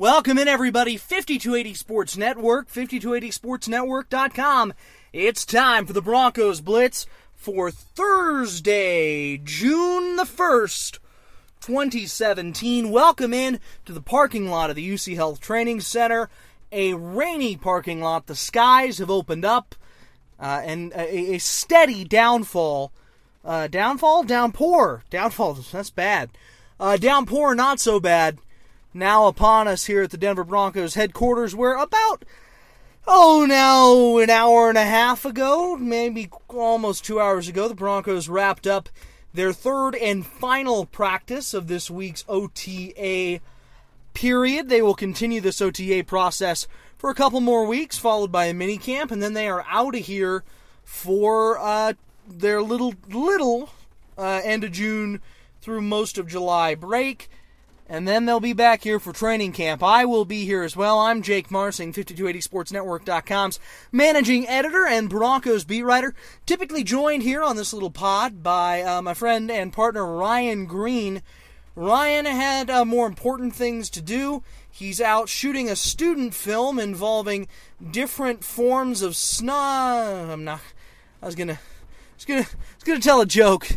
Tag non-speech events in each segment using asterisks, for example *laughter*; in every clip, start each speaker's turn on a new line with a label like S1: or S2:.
S1: Welcome in, everybody. 5280 Sports Network, 5280sportsnetwork.com. It's time for the Broncos Blitz for Thursday, June the 1st, 2017. Welcome in to the parking lot of the UC Health Training Center. A rainy parking lot. The skies have opened up, uh, and a, a, steady downfall. Uh, downfall? Downpour. Downfall. *laughs* That's bad. Uh, downpour, not so bad now upon us here at the Denver Broncos headquarters, where about, oh, now an hour and a half ago, maybe almost two hours ago, the Broncos wrapped up their third and final practice of this week's OTA period. They will continue this OTA process for a couple more weeks, followed by a mini camp, and then they are out of here for uh, their little, little uh, end of June through most of July break and then they'll be back here for training camp. I will be here as well. I'm Jake Marsing, 5280sportsnetwork.com's managing editor and Broncos beat writer. Typically joined here on this little pod by uh, my friend and partner Ryan Green. Ryan had uh, more important things to do. He's out shooting a student film involving different forms of snow. I'm not. I was gonna. I was gonna. I was gonna tell a joke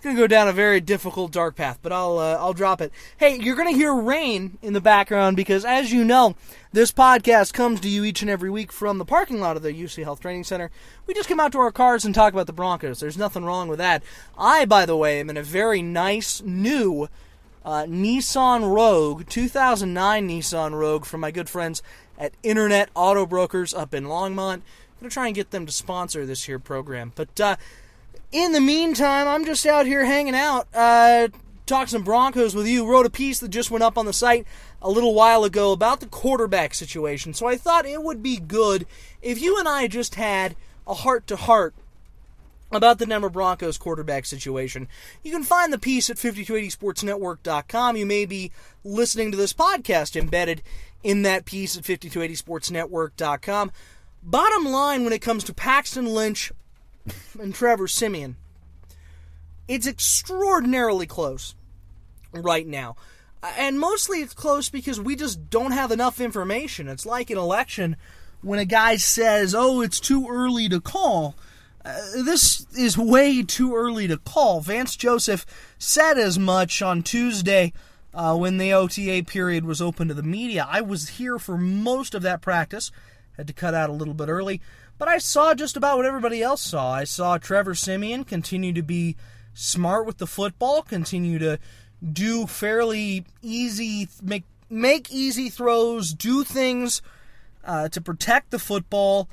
S1: it's gonna go down a very difficult dark path, but I'll uh, I'll drop it. Hey, you're gonna hear rain in the background because, as you know, this podcast comes to you each and every week from the parking lot of the UC Health Training Center. We just come out to our cars and talk about the Broncos. There's nothing wrong with that. I, by the way, am in a very nice new uh, Nissan Rogue, 2009 Nissan Rogue, from my good friends at Internet Auto Brokers up in Longmont. I'm gonna try and get them to sponsor this here program, but. Uh, in the meantime, I'm just out here hanging out, uh, talk some Broncos with you. Wrote a piece that just went up on the site a little while ago about the quarterback situation. So I thought it would be good if you and I just had a heart to heart about the Denver Broncos quarterback situation. You can find the piece at 5280sportsnetwork.com. You may be listening to this podcast embedded in that piece at 5280sportsnetwork.com. Bottom line when it comes to Paxton Lynch *laughs* and Trevor Siemian. It's extraordinarily close right now. And mostly it's close because we just don't have enough information. It's like an election when a guy says, oh, it's too early to call. Uh, this is way too early to call. Vance Joseph said as much on Tuesday uh, when the OTA period was open to the media. I was here for most of that practice, had to cut out a little bit early. But I saw just about what everybody else saw. I saw Trevor Siemian continue to be smart with the football, continue to do fairly easy make make easy throws, do things uh, to protect the football,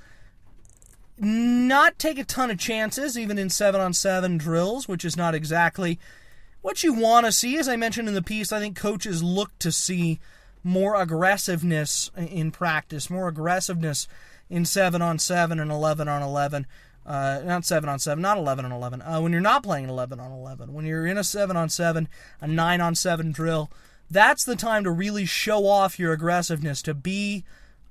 S1: not take a ton of chances, even in seven on seven drills, which is not exactly what you want to see. As I mentioned in the piece, I think coaches look to see more aggressiveness in practice, more aggressiveness in 7 on 7 and 11 on 11. Uh, not 7 on 7, not 11 on 11. Uh, when you're not playing 11 on 11, when you're in a 7 on 7, a 9 on 7 drill, that's the time to really show off your aggressiveness, to be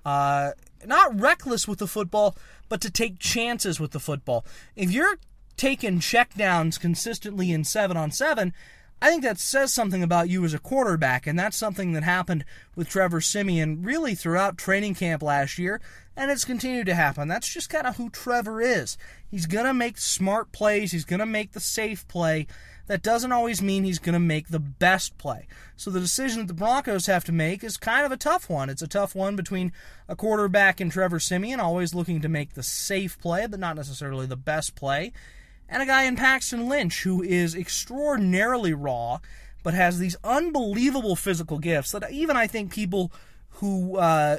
S1: uh, not reckless with the football, but to take chances with the football. If you're taking checkdowns consistently in 7 on 7, I think that says something about you as a quarterback, and that's something that happened with Trevor Siemian really throughout training camp last year, and it's continued to happen. That's just kind of who Trevor is. He's going to make smart plays, he's going to make the safe play. That doesn't always mean he's going to make the best play. So the decision that the Broncos have to make is kind of a tough one. It's a tough one between a quarterback and Trevor Siemian, always looking to make the safe play, but not necessarily the best play and a guy in Paxton Lynch who is extraordinarily raw, but has these unbelievable physical gifts that even I think people who uh,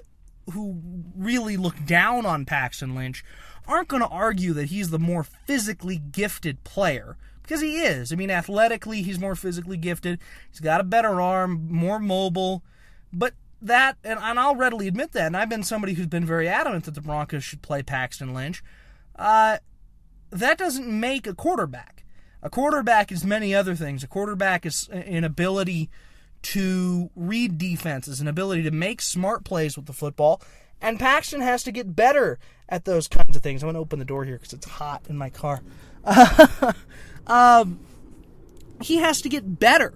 S1: who really look down on Paxton Lynch aren't going to argue that he's the more physically gifted player because he is. I mean, athletically, he's more physically gifted. He's got a better arm, more mobile, but that, and, I'll readily admit that, and I've been somebody who's been very adamant that the Broncos should play Paxton Lynch. Uh, that doesn't make a quarterback. A quarterback is many other things. A quarterback is an ability to read defenses, an ability to make smart plays with the football. And Paxton has to get better at those kinds of things. I'm going to open the door here because it's hot in my car. *laughs* um, he has to get better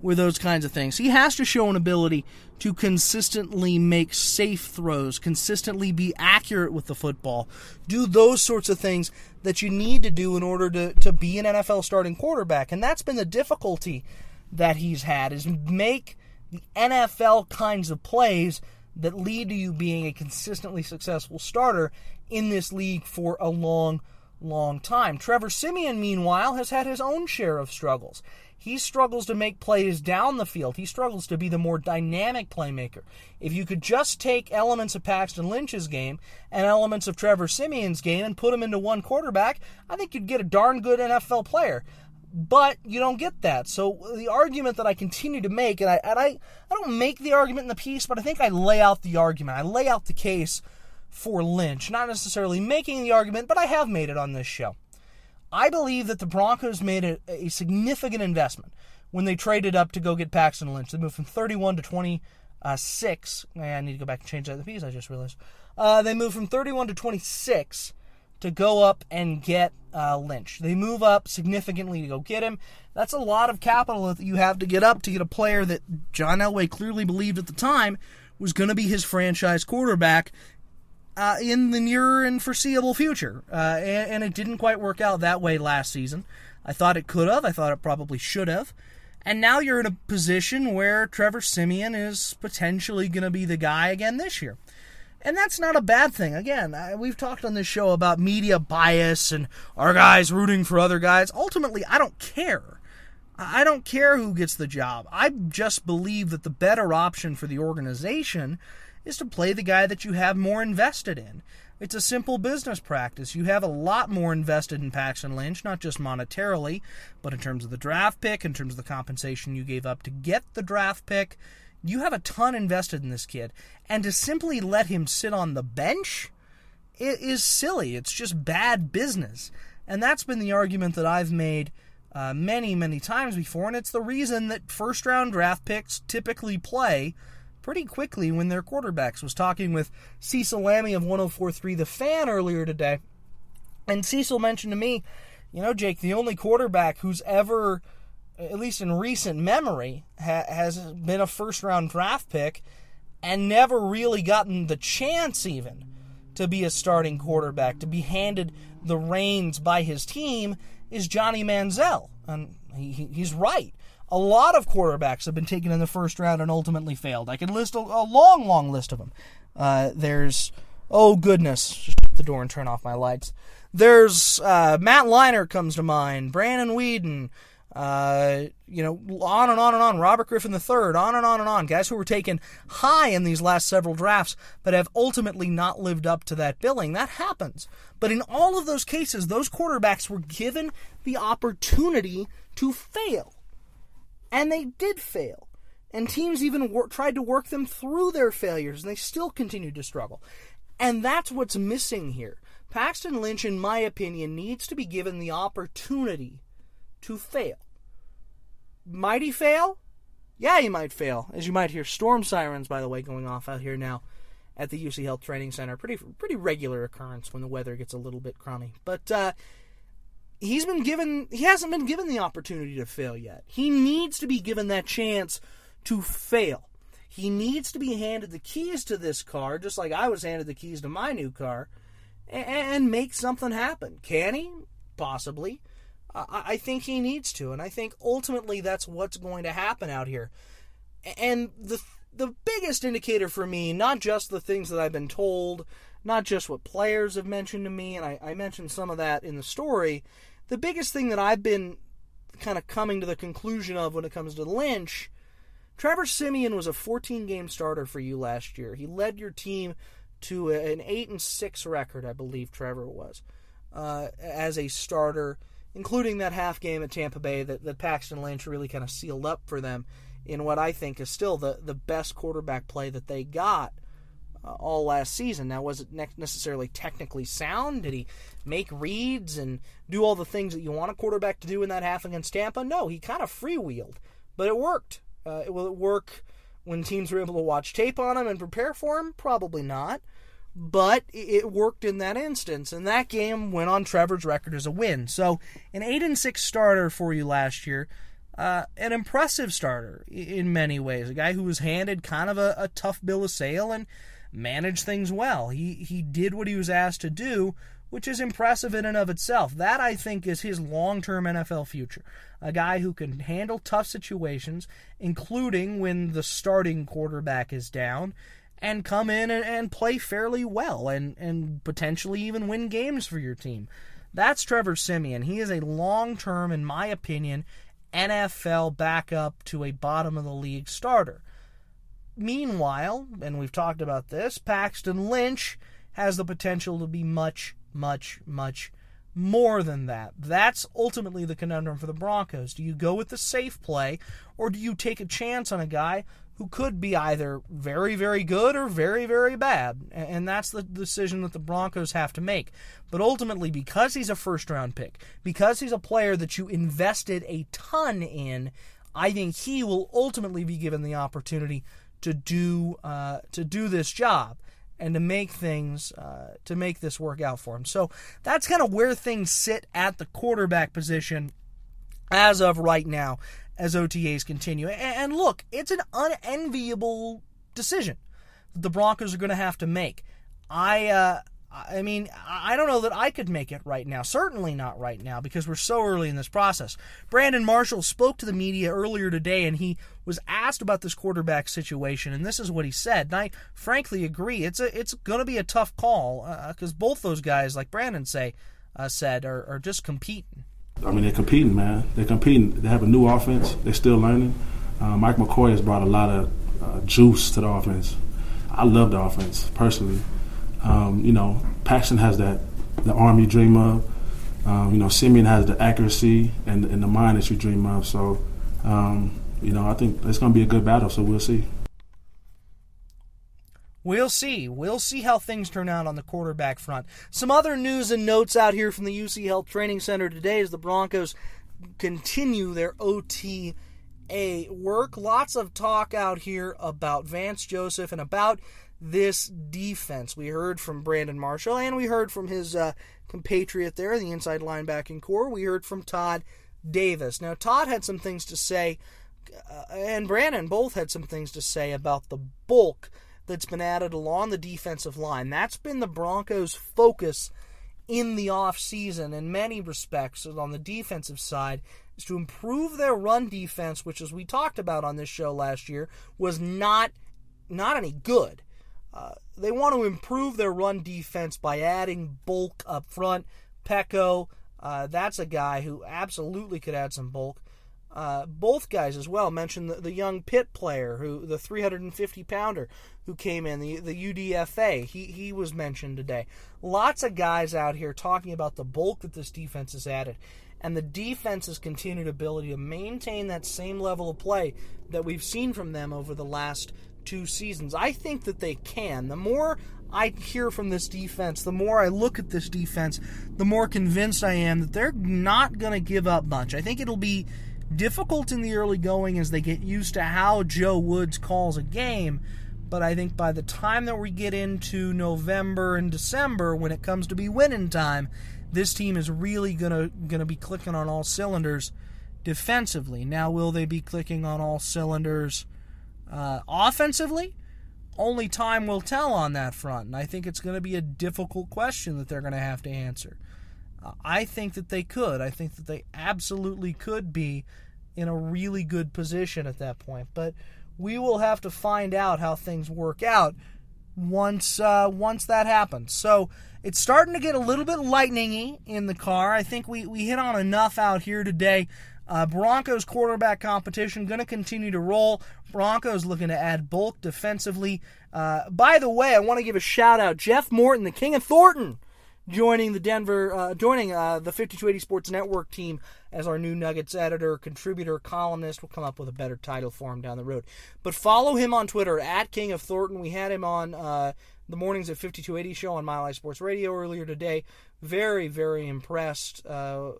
S1: with those kinds of things. He has to show an ability to consistently make safe throws, consistently be accurate with the football, do those sorts of things that you need to do in order to, to be an NFL starting quarterback. And that's been the difficulty that he's had is make the NFL kinds of plays that lead to you being a consistently successful starter in this league for a long, long time. Trevor Siemian, meanwhile, has had his own share of struggles. He struggles to make plays down the field. He struggles to be the more dynamic playmaker. If you could just take elements of Paxton Lynch's game and elements of Trevor Siemian's game and put them into one quarterback, I think you'd get a darn good NFL player but you don't get that. So the argument that I continue to make, and I and I, I don't make the argument in the piece, but I think I lay out the argument. I lay out the case for Lynch, not necessarily making the argument, but I have made it on this show. I believe that the Broncos made a, a significant investment when they traded up to go get Paxton Lynch. They moved from 31 to 26. I need to go back and change that the piece. I just realized. Uh, they moved from 31 to 26 to go up and get uh, Lynch. They move up significantly to go get him. That's a lot of capital that you have to get up to get a player that John Elway clearly believed at the time was going to be his franchise quarterback uh, in the near and foreseeable future. Uh, and, and, it didn't quite work out that way last season. I thought it could have. I thought it probably should have. And now you're in a position where Trevor Siemian is potentially going to be the guy again this year. And that's not a bad thing. Again, I, we've talked on this show about media bias and our guys rooting for other guys. Ultimately, I don't care. I don't care who gets the job. I just believe that the better option for the organization is to play the guy that you have more invested in. It's a simple business practice. You have a lot more invested in Paxton Lynch, not just monetarily, but in terms of the draft pick, in terms of the compensation you gave up to get the draft pick you have a ton invested in this kid, and to simply let him sit on the bench is silly. It's just bad business. And that's been the argument that I've made uh, many, many times before, and it's the reason that first round draft picks typically play pretty quickly when they're quarterbacks. Was talking with Cecil Lammey of 1043 The Fan earlier today, and Cecil mentioned to me, you know, Jake, the only quarterback who's ever at least in recent memory, ha- has been a first round draft pick and never really gotten the chance even to be a starting quarterback, to be handed the reins by his team, is Johnny Manziel. And he, he's right. A lot of quarterbacks have been taken in the first round and ultimately failed. I can list a, a long, long list of them. Uh, there's, oh goodness, just shut the door and turn off my lights. There's uh, Matt Leinart comes to mind, Brandon Weeden, uh, you know, on and on and on. Robert Griffin III, on and on and on. Guys who were taken high in these last several drafts, but have ultimately not lived up to that billing. That happens. But in all of those cases, those quarterbacks were given the opportunity to fail. And they did fail. And teams even wor- tried to work them through their failures, and they still continued to struggle. And that's what's missing here. Paxton Lynch, in my opinion, needs to be given the opportunity to fail. Might he fail? Yeah, he might fail. As you might hear storm sirens, by the way, going off out here now at the UC Health Training Center. Pretty pretty regular occurrence when the weather gets a little bit crummy. But uh, he's been given he hasn't been given the opportunity to fail yet. He needs to be given that chance to fail. He needs to be handed the keys to this car, just like I was handed the keys to my new car, and make something happen. Can he? Possibly. I think he needs to, and I think ultimately that's what's going to happen out here. And the the biggest indicator for me, not just the things that I've been told, not just what players have mentioned to me, and I, I mentioned some of that in the story. The biggest thing that I've been kind of coming to the conclusion of when it comes to Lynch, Trevor Siemian was a 14 game starter for you last year. He led your team to an eight and six record, I believe Trevor was, uh, as a starter including that half game at Tampa Bay that, that Paxton Lynch really kind of sealed up for them in what I think is still the, the best quarterback play that they got uh, all last season. Now, was it ne- necessarily technically sound? Did he make reads and do all the things that you want a quarterback to do in that half against Tampa? No, he kind of freewheeled, but it worked. Uh, will it work when teams were able to watch tape on him and prepare for him? Probably not but it worked in that instance, and that game went on Trevor's record as a win. So, an eight and six starter for you last year. uh, an impressive starter in many ways. A guy who was handed kind of a, a tough bill of sale and managed things well. He he did what he was asked to do, which is impressive in and of itself. That I think is his long-term NFL future. A guy who can handle tough situations, including when the starting quarterback is down, and come in and, and play fairly well and, and potentially even win games for your team. That's Trevor Siemian. He is a long-term, in my opinion, NFL backup to a bottom of the league starter. Meanwhile, and we've talked about this, Paxton Lynch has the potential to be much, much, much more than that. That's ultimately the conundrum for the Broncos. Do you go with the safe play, or do you take a chance on a guy who could be either very, very good or very, very bad. And that's the decision that the Broncos have to make. But ultimately, because he's a first round pick, because he's a player that you invested a ton in, I think he will ultimately be given the opportunity to do uh, to do this job and to make things uh, to make this work out for him. So that's kind of where things sit at the quarterback position as of right now as OTAs continue. And look, it's an unenviable decision that the Broncos are going to have to make. I, uh, I mean, I don't know that I could make it right now. Certainly not right now because we're so early in this process. Brandon Marshall spoke to the media earlier today and he was asked about this quarterback situation, and this is what he said. And I frankly agree. It's a, it's going to be a tough call because uh, both those guys, like Brandon say, uh, said, are, are just competing.
S2: I mean, they're competing, man. They're competing. They have a new offense. They're still learning. Uh, Mike McCoy has brought a lot of uh, juice to the offense. I love the offense personally. Um, you know, Paxton has that the arm you dream of. Um, you know, Siemian has the accuracy and, and the mind that you dream of. So, um, you know, I think it's going to be a good battle. So we'll see.
S1: We'll see. We'll see how things turn out on the quarterback front. Some other news and notes out here from the UC Health Training Center today as the Broncos continue their OTA work. Lots of talk out here about Vance Joseph and about this defense. We heard from Brandon Marshall and we heard from his uh, compatriot there, the inside linebacking corps. We heard from Todd Davis. Now, Todd had some things to say, uh, and Brandon both had some things to say about the bulk that's been added along the defensive line. That's been the Broncos' focus in the offseason in many respects on the defensive side is to improve their run defense, which as we talked about on this show last year, was not not any good. Uh, they want to improve their run defense by adding bulk up front. Peko, uh, that's a guy who absolutely could add some bulk. Uh, both guys as well mentioned the, the young pit player, who the 350 pounder who came in, the the UDFA. He he was mentioned today. Lots of guys out here talking about the bulk that this defense has added, and the defense's continued ability to maintain that same level of play that we've seen from them over the last two seasons. I think that they can. The more I hear from this defense, the more I look at this defense, the more convinced I am that they're not going to give up much. I think it'll be difficult in the early going as they get used to how Joe Woods calls a game. But I think by the time that we get into November and December, when it comes to be winning time, this team is really gonna gonna be clicking on all cylinders defensively. Now, will they be clicking on all cylinders uh, offensively? Only time will tell on that front, and I think it's going to be a difficult question that they're going to have to answer. I think that they could. I think that they absolutely could be in a really good position at that point. But we will have to find out how things work out once uh, once that happens. So it's starting to get a little bit lightningy in the car. I think we, we hit on enough out here today. Uh, Broncos quarterback competition going to continue to roll. Broncos looking to add bulk defensively. Uh, by the way, I want to give a shout out Jeff Morton, the King of Thornton joining the Denver, uh, joining uh, the 5280 Sports Network team as our new Nuggets editor, contributor, columnist. We'll come up with a better title for him down the road. But follow him on Twitter at King of Thornton. We had him on uh, the mornings at 5280 show on Mile High Sports Radio earlier today. Very, very impressed uh,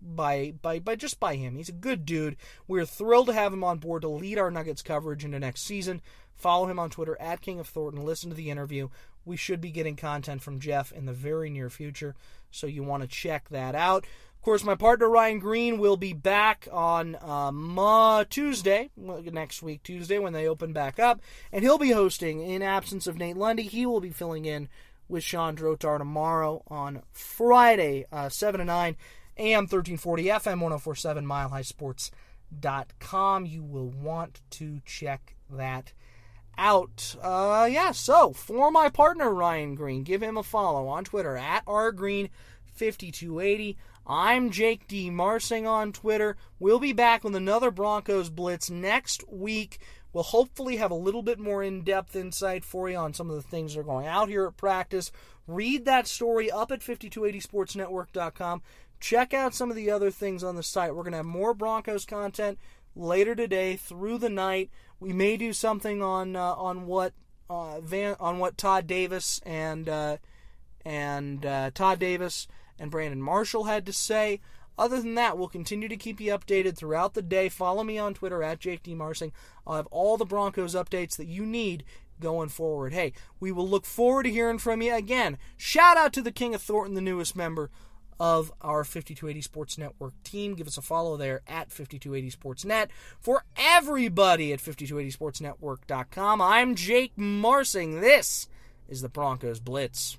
S1: by by by just by him. He's a good dude. We're thrilled to have him on board to lead our Nuggets coverage into next season. Follow him on Twitter at King of Thornton. Listen to the interview we should be getting content from Jeff in the very near future, so you want to check that out. Of course, my partner Ryan Green will be back on um, Tuesday, next week, Tuesday, when they open back up, and he'll be hosting in absence of Nate Lundy. He will be filling in with Sean Drotar tomorrow on Friday, uh, 7 to 9, AM 1340, FM 1047, milehighsports.com. You will want to check that out. Uh, yeah, so for my partner Ryan Green, give him a follow on Twitter at rgreen5280. I'm Jake D. Marsing on Twitter. We'll be back with another Broncos Blitz next week. We'll hopefully have a little bit more in depth insight for you on some of the things that are going out here at practice. Read that story up at 5280sportsnetwork.com. Check out some of the other things on the site. We're going to have more Broncos content later today through the night. We may do something on uh, on what uh, Van on what Todd Davis and uh, and uh, Todd Davis and Brandon Marshall had to say. Other than that, we'll continue to keep you updated throughout the day. Follow me on Twitter at Jake D. Marsing. I'll have all the Broncos updates that you need going forward. Hey, we will look forward to hearing from you again. Shout out to the King of Thornton, the newest member of our 5280 Sports Network team. Give us a follow there at 5280 Sports Net. For everybody at 5280sportsnetwork.com, I'm Jake Marsing. This is the Broncos Blitz.